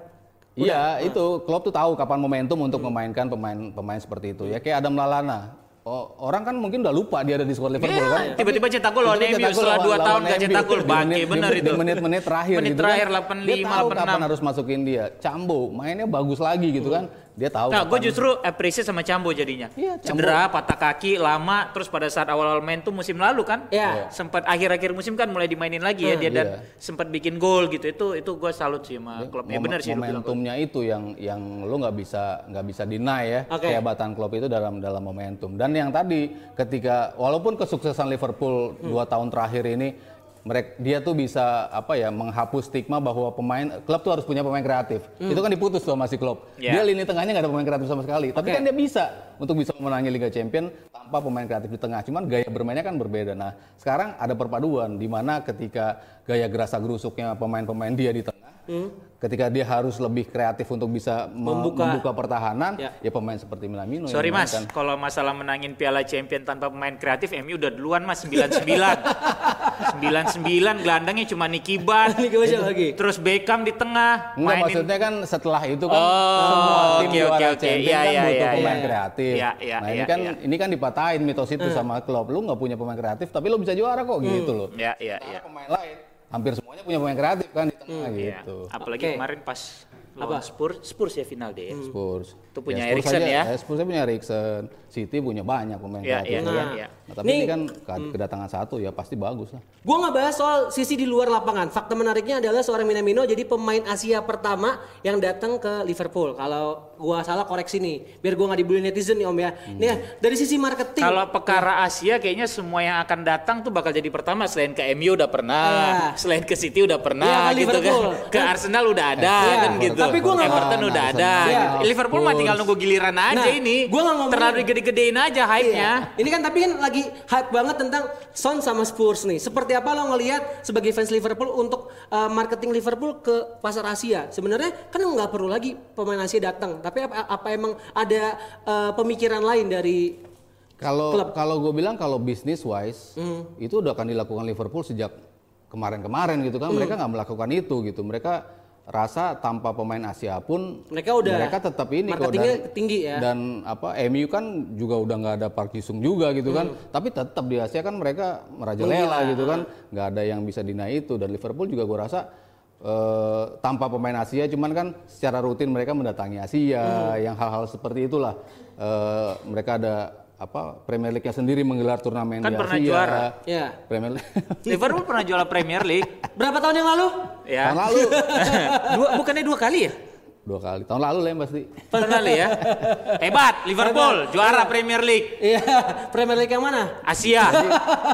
Iya, itu Klopp tuh tahu kapan momentum untuk memainkan pemain-pemain seperti itu. Ya kayak Adam Lallana. Oh, orang kan mungkin udah lupa dia ada di squad Liverpool Iya, kan. tiba-tiba cetak gol lawan MU setelah lawan- 2 tahun gak cetak gol. Bangke di- itu. Di menit-menit terakhir Menit gitu terakhir, kan. 85, Dia tahu 86. kapan harus masukin dia. Cambo mainnya bagus lagi gitu kan. Dia tahu. Nah, gue justru appreciate sama Cambo jadinya. Iya, Cambo. Cedera, patah kaki, lama, terus pada saat awal-awal main tuh musim lalu kan, Iya. sempat akhir-akhir musim kan mulai dimainin lagi ya dia dan Iya. sempat bikin gol gitu. Itu itu gue salut sih sama klub. Ya benar sih momentumnya itu yang yang lo nggak bisa nggak bisa deny ya Oke. kehebatan klub itu dalam dalam momentum dan yang tadi ketika walaupun kesuksesan Liverpool Hmm. dua tahun terakhir ini mereka dia tuh bisa apa ya menghapus stigma bahwa pemain klub tuh harus punya pemain kreatif. Itu kan diputus tuh sama si klub Ya. dia lini tengahnya nggak ada pemain kreatif sama sekali. Tapi Oke. kan dia bisa untuk bisa memenangi Liga Champion tanpa pemain kreatif di tengah. Cuman gaya bermainnya kan berbeda. Nah sekarang ada perpaduan di mana ketika gaya gerasa gerusuknya pemain-pemain dia di tengah Ketika dia harus lebih kreatif untuk bisa me- Membuka. membuka, pertahanan, Ya. ya. pemain seperti Minamino. yang Sorry mas, memainkan. kalau masalah menangin Piala Champion tanpa pemain kreatif, MU udah duluan mas 99. 99 gelandangnya cuma *laughs* siapa lagi? terus Beckham di tengah. Enggak, mainin- maksudnya kan setelah itu kan Oh, semua tim oke, juara oke. Champions Iya, kan iya, butuh iya, pemain iya. kreatif. Iya, iya, nah ini iya, kan iya. ini kan dipatahin mitos itu Hmm. sama klub. Lu nggak punya pemain kreatif tapi lu bisa juara kok gitu loh. Ya, ya, ya. Pemain lain hampir semuanya punya pemain kreatif kan di tengah Iya. gitu. Apalagi Oke. kemarin pas lawan Spurs, Spurs ya final deh. ya. Spurs. Itu punya Spurs Eriksen aja- ya. Spurs punya Eriksen. City punya banyak pemain kreatif. iya, kan. iya, iya. Nah, tapi Nih- ini kan ke- kedatangan satu ya pasti bagus lah. Gue nggak bahas soal sisi di luar lapangan. Fakta menariknya adalah seorang Minamino jadi pemain Asia pertama yang datang ke Liverpool. Kalau gua salah koreksi nih, biar gua nggak dibully netizen nih Om ya. Nih ya, dari sisi marketing. Kalau perkara Asia kayaknya semua yang akan datang tuh bakal jadi pertama selain ke MU udah pernah, Iya. selain ke City udah pernah ke gitu Liverpool. kan. Ke Arsenal udah ada Iya. kan gitu. Tapi gua nggak- Everton udah ada. Arsenal, gitu. Liverpool mah tinggal nunggu giliran aja Nah, ini. gua nggak ngomongin- Terlalu gede-gedein aja hype-nya. Iya. Ini kan tapi kan lagi hype banget tentang Son sama Spurs nih. Seperti apa lo ngelihat sebagai fans Liverpool untuk uh, marketing Liverpool ke pasar Asia? Sebenarnya kan nggak perlu lagi pemain Asia datang. Tapi apa, apa emang ada uh, pemikiran lain dari Kalau kalau gue bilang kalau bisnis wise Hmm. itu udah akan dilakukan Liverpool sejak kemarin-kemarin gitu kan mereka Hmm. nggak melakukan itu gitu mereka rasa tanpa pemain Asia pun Mereka udah mereka tetap ini kok dan, tinggi ya. dan apa MU kan juga udah nggak ada Park Ji-sung juga gitu kan Hmm. tapi tetap di Asia kan mereka merajalela gitu kan nggak ada yang bisa deny itu dan Liverpool juga gue rasa eh, tanpa pemain Asia cuman kan secara rutin mereka mendatangi Asia Hmm. yang hal-hal seperti itulah Eh, mereka ada apa Premier League-nya sendiri menggelar turnamen Kan di pernah Asia. juara. Ya. Premier League. *laughs* Liverpool pernah juara Premier League. Berapa tahun yang lalu? ya. Tahun lalu *laughs* dua, bukannya dua kali ya? Dua kali. Tahun lalu lah yang pasti. Tahun lalu ya. Hebat Liverpool juara Premier League Iya, Premier League yang mana? Asia.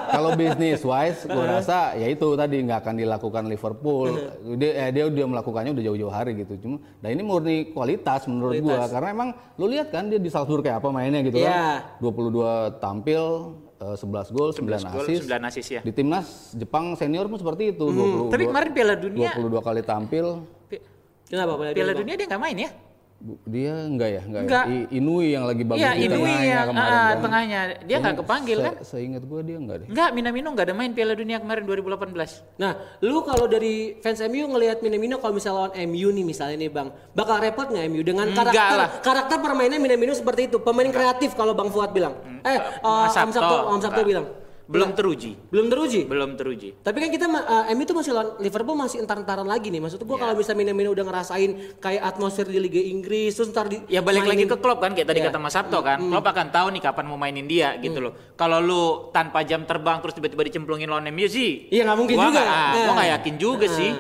Kalau bisnis wise, gue rasa ya itu tadi nggak akan dilakukan Liverpool. Dia, eh, dia udah melakukannya udah jauh-jauh hari gitu. Cuma, nah ini murni kualitas menurut gua karena emang lu lihat kan dia di Salzburg kayak apa mainnya gitu Iya. kan. 22 tampil, eh, 11 gol, 9 gol, asis. 9 assist ya. Di timnas Jepang senior pun seperti itu. 22, Tapi kemarin Piala Dunia 22 kali tampil. Kenapa Piala Piala Dunia? Dia nggak main ya? Bu- Dia enggak ya, enggak, Enggak. ya. I- Inui yang lagi bagus Iya, di Inui tengahnya yang kemarin ah, kan. tengahnya. Dia nggak kepanggil se- kan? Seingat gua dia enggak deh. Enggak, Minamino nggak ada main Piala Dunia kemarin 2018. Nah, lu kalau dari fans MU ngelihat Minamino kalau misalnya lawan MU nih misalnya nih Bang, bakal repot nggak MU dengan Enggak karakter lah. karakter permainan Minamino seperti itu, pemain kreatif kalau Bang Fuad bilang. Eh, uh, Om Sabto, Om Sabto enggak. bilang. Belum teruji. Belum teruji. Belum teruji. Tapi kan kita uh, MU itu masih lawan Liverpool masih entar-entaran lagi nih. Maksud gua Iya. kalau misalnya Minamino udah ngerasain kayak atmosfer di Liga Inggris terus ntar di Ya balik lagi mainin- ke Klopp kan kayak tadi Iya. kata Mas Sabto kan. Klopp akan tahu nih kapan mau mainin dia gitu loh. Kalau lu tanpa jam terbang terus tiba-tiba dicemplungin lawan MU sih. Iya nggak mungkin gua juga. nggak- ah, Nah. Gua nggak yakin juga Nah, sih.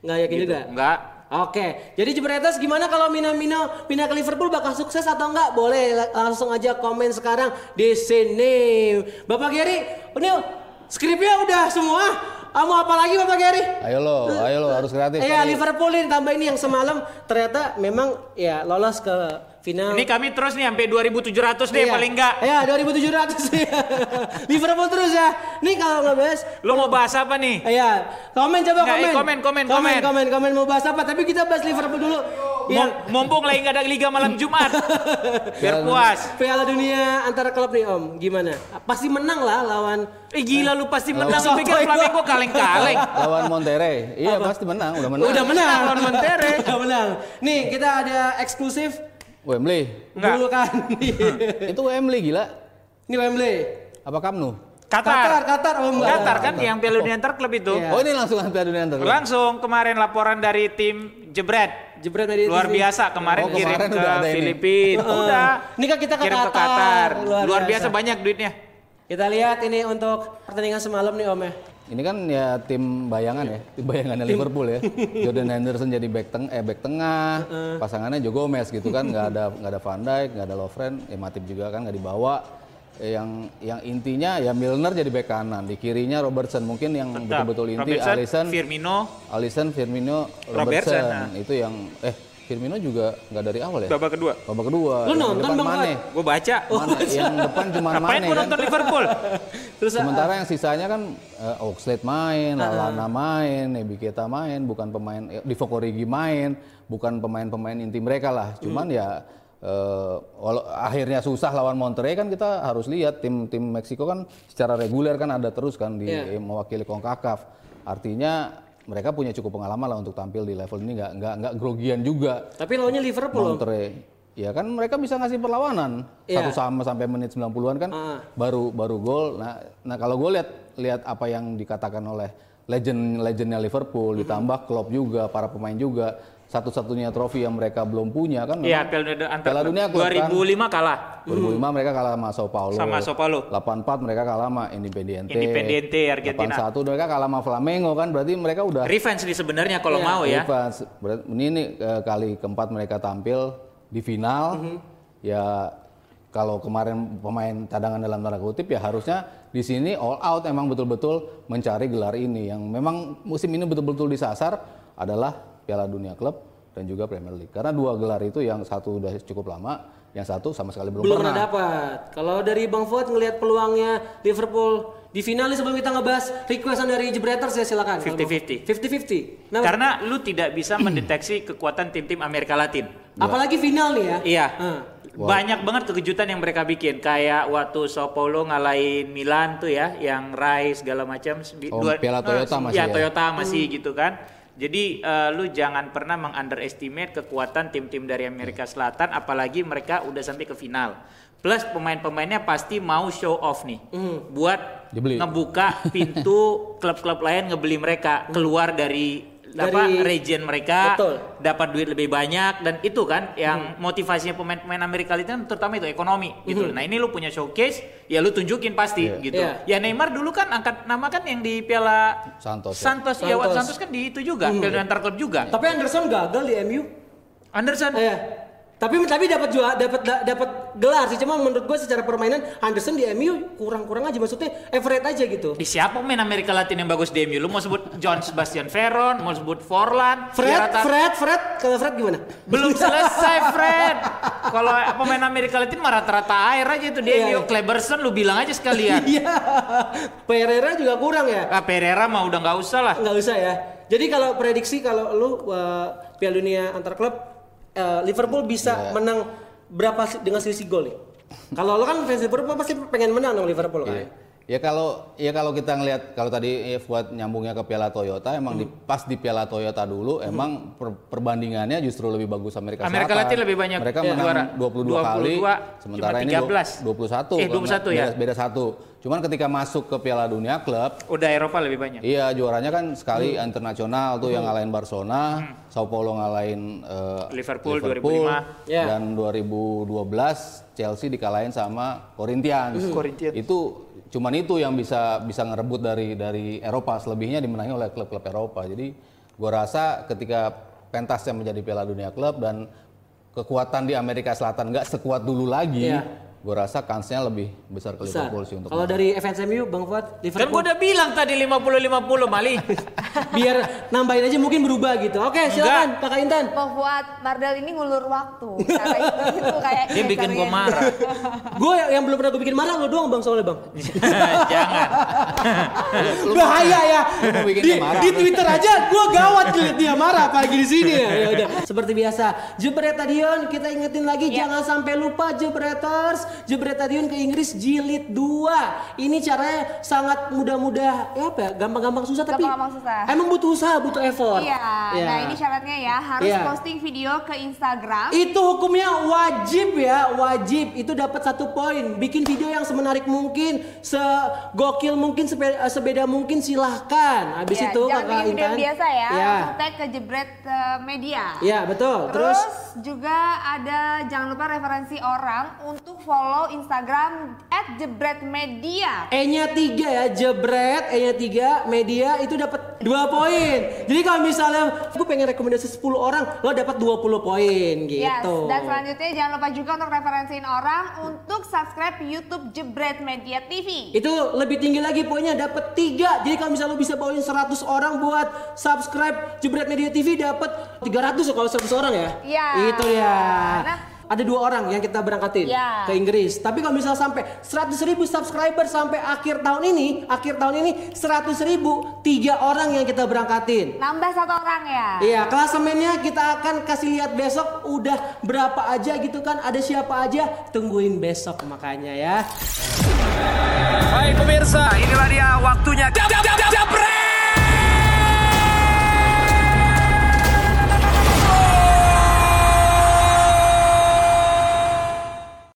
Nggak yakin juga. Enggak. Oke, jadi Jebretas gimana kalau Minamino pindah ke Liverpool bakal sukses atau enggak? Boleh la- langsung aja komen sekarang di sini. Bapak Gary, ini skripnya udah semua. Ah, mau apa lagi Bapak Gary? Ayo lo, ayo lo harus kreatif. Iya. Liverpool ini tambah ini yang semalam ternyata memang ya lolos ke final. Ini kami terus nih sampai 2700 deh Iya. paling enggak. Iya 2700 *laughs* Liverpool terus ya. Nih kalau nggak bahas Lu mau bahas apa nih? Iya, komen coba Nggak, eh, komen. komen, komen, komen, komen. komen, komen mau bahas apa? Tapi kita bahas Liverpool dulu. Mom- Mumpung lagi nggak ada liga malam Jumat. *laughs* Biar puas. Piala Dunia antara klub nih Om, gimana? Pasti menang lah lawan Eh gila lu pasti menang. Sotoy Lu pikir gua. Flamengo kaleng-kaleng. *laughs* Lawan Monterrey. Iya pasti menang, udah menang. Udah menang lawan Monterrey. Udah menang. Nih, kita ada eksklusif Wembley. Enggak. dulu kan. *laughs* Itu Wembley gila. Ini Wembley. Apa Camp Nou? Qatar, Qatar. Qatar Om. enggak. Qatar kan yang Piala Dunia antar klub itu. Iya. Oh ini langsung Piala Dunia antar. Langsung kemarin laporan dari tim Jebret. Jebret dari Luar biasa kemarin Oh, kirim kemarin ke udah ada ini. Filipina. Heeh. Udah. Ini kan kita ke kirim ke Qatar. Qatar. Luar Luar, biasa. biasa. banyak duitnya. Kita lihat ini untuk pertandingan semalam nih Om ya. Ini kan ya tim bayangan ya, tim bayangannya Liverpool ya. Jordan Henderson jadi back teng eh back tengah, pasangannya Joe Gomez gitu kan, nggak ada nggak ada Van Dijk, nggak ada Lovren, ya Matip juga kan nggak dibawa. Eh, yang yang intinya ya Milner jadi back kanan, di kirinya Robertson mungkin yang betul-betul inti Robertson, Alisson, Firmino. Alisson, Firmino, Robertson, Robertson, nah. itu yang eh Firmino juga nggak dari awal ya. Babak kedua. Babak kedua. Lu Yang nonton, Bang Mane. Gue baca. Mane. Yang depan cuma Ngapain Mane gue kan. nonton Liverpool? *laughs* Terus Sementara yang sisanya kan eh, Oxlade main, Lallana main, Nebi Keita main, bukan pemain eh, Divock Origi main, bukan pemain-pemain inti mereka lah. Cuman ya eh, walau akhirnya susah lawan Monterrey kan kita harus lihat tim tim Meksiko kan secara reguler kan ada terus kan di Iya. mewakili CONCACAF. Artinya mereka punya cukup pengalaman lah untuk tampil di level ini nggak nggak nggak grogian juga. tapi lawannya Liverpool loh. Monterrey. Ya kan mereka bisa ngasih perlawanan Iya. satu sama sampai menit 90-an kan Ah. baru baru gol. Nah, nah kalau gue lihat lihat apa yang dikatakan oleh legend legendnya Liverpool Hmm. ditambah Klopp juga para pemain juga satu-satunya trofi yang mereka belum punya kan Iya, Piala Dunia antar Piala Dunia Klub, kan? 2005 kalah 2005 mereka kalah sama Sao Paulo. sama Sao Paulo. 84 mereka kalah sama Independiente. Independiente Argentina. 81 mereka kalah sama Flamengo kan berarti mereka udah Revenge nih sebenarnya kalau Iya. mau ya. Revenge. Berarti ini nih, eh, kali keempat mereka tampil di final. Mhm. Ya kalau kemarin pemain cadangan dalam tanda kutip ya harusnya di sini all out emang betul-betul mencari gelar ini yang memang musim ini betul-betul disasar adalah Piala Dunia Klub dan juga Premier League. Karena dua gelar itu yang satu udah cukup lama, yang satu sama sekali belum, belum pernah. dapat. Kalau dari Bang Fuad ngelihat peluangnya Liverpool di final nih sebelum kita ngebahas requestan dari Jebreters ya silakan. 50-50. 50-50. Nah, Karena lu tidak bisa mendeteksi kekuatan tim-tim Amerika Latin. apalagi final nih ya. Iya. Ah. Banyak banget kejutan yang mereka bikin kayak waktu Sao Paulo ngalahin Milan tuh ya, yang Rai segala macam. Oh, Piala Toyota masih ya, ya? Toyota masih gitu kan. Jadi eh, lu jangan pernah mengunderestimate kekuatan tim-tim dari Amerika Selatan apalagi mereka udah sampai ke final. Plus pemain-pemainnya pasti mau show off nih. Buat Dibeli. ngebuka pintu *laughs* klub-klub lain ngebeli mereka keluar dari, apa Dari- region mereka Betul. dapat duit lebih banyak dan itu kan yang motivasinya pemain-pemain Amerika itu kan terutama itu ekonomi gitu. Nah ini lu punya showcase ya lu tunjukin pasti gitu. Iya. Ya Neymar dulu kan angkat nama kan yang di Piala Santos, ya. Santos, ya Santos. Santos kan di itu juga Piala antar klub juga. Tapi Anderson gagal di MU. Anderson Iya. Tapi tapi dapat jual dapat da- dapat gelar sih. Cuma menurut gue secara permainan Anderson di MU kurang-kurang aja maksudnya average aja gitu. di siapa pemain Amerika Latin yang bagus di MU? Lu mau sebut John Sebastian Veron, mau sebut Forlan, Fred, Gerrard- Fred, Fred, kalau Fred gimana? belum *laughs* selesai Fred. Kalau pemain Amerika Latin mah rata-rata air aja itu dia Iya, MU. Cleberson lu bilang aja sekalian. Iya. Pereira juga kurang ya. Ah, Pereira mah udah nggak usah lah. Nggak usah ya. Jadi kalau prediksi kalau lu uh, Piala Dunia antar klub uh, Liverpool bisa menang berapa sih dengan selisih gol nih? Kalau lu kan fans Liverpool pasti pengen menang dong Liverpool kan. Iya. Ya kalau ya kalau kita ngelihat kalau tadi ya buat nyambungnya ke Piala Toyota emang di, pas di Piala Toyota dulu emang per- perbandingannya justru lebih bagus Amerika, Amerika Selatan. Latin lebih banyak Mereka ya, juara. menang 22, kali 22, sementara cuma ini 13. 21. Eh, 21 ya? Beda, beda satu. Cuman ketika masuk ke Piala Dunia klub Udah Eropa lebih banyak. Iya juaranya kan sekali Hmm. internasional tuh yang ngalahin Barcelona, Sao Paulo ngalahin eh, Liverpool 2005. Ya. dan 2012 Chelsea dikalahin sama Corinthians. Hmm. Corinthians. Itu cuman itu yang bisa bisa ngerebut dari dari Eropa, selebihnya dimenangi oleh klub-klub Eropa. Jadi gua rasa ketika pentasnya menjadi Piala Dunia klub dan kekuatan di Amerika Selatan nggak sekuat dulu lagi, Iya. Gua rasa kansnya lebih besar ke Besar. Liverpool sih untuk Kalau dari fans MU Bang Fuad Kan Liverpool gua udah bilang tadi 50-50 Mali. *laughs* biar nambahin aja mungkin berubah gitu. Oke, silakan Kakak Intan. Bang Fuad, Mardal ini ngulur waktu. Cara itu kayaknya. Dia bikin gua caranya. marah. *laughs* Gue yang belum pernah gue bikin marah lo doang Bang soalnya Bang. *laughs* Jangan. Bahaya ya. Di, dia marah. di Twitter aja gue gawat ngeliat dia marah apalagi di sini ya. Ya udah. Seperti biasa, Jebretadion kita ingetin lagi Ya. jangan sampai lupa Jebreters. Jebretadion ke Inggris jilid 2. Ini caranya sangat mudah-mudah ya apa ya? Gampang-gampang susah tapi Gampang-gampang susah. emang butuh usaha, butuh effort. Iya, Ya. nah ini syaratnya ya harus Iya. posting video ke Instagram. Itu hukumnya wajib ya, wajib. Itu dapat satu poin. Bikin video yang semenarik mungkin, segokil mungkin, sepeda, sebeda mungkin silahkan. Habis Ya, itu jangan kakak bikin video Intan. biasa ya, Ya, tag ke jebret eh, media. ya betul. Terus, Terus juga ada jangan lupa referensi orang untuk follow Instagram @jebretmedia. E-nya 3 ya, jebret, E-nya 3, media itu dapat 2 poin. Jadi kalau misalnya gue pengen rekomendasi 10 orang, lo dapat 20 poin gitu. Yes, dan selanjutnya jangan lupa juga untuk referensiin orang untuk subscribe YouTube Jebret Media TV. Itu lebih tinggi lagi poinnya dapat 3. Jadi kalau misalnya lo bisa bawain 100 orang buat subscribe Jebret Media TV dapat 300 kalau 100 orang ya. Iya. Itu ya. Nah. ada dua orang yang kita berangkatin Iya. ke Inggris. Tapi kalau misalnya sampai 100 ribu subscriber sampai akhir tahun ini, akhir tahun ini 100 ribu, tiga orang yang kita berangkatin. Nambah satu orang ya. Iya, klasemennya kita akan kasih lihat besok udah berapa aja gitu kan, ada siapa aja, tungguin besok makanya ya. Baik pemirsa, inilah dia waktunya. Jab, jab, jab, jab,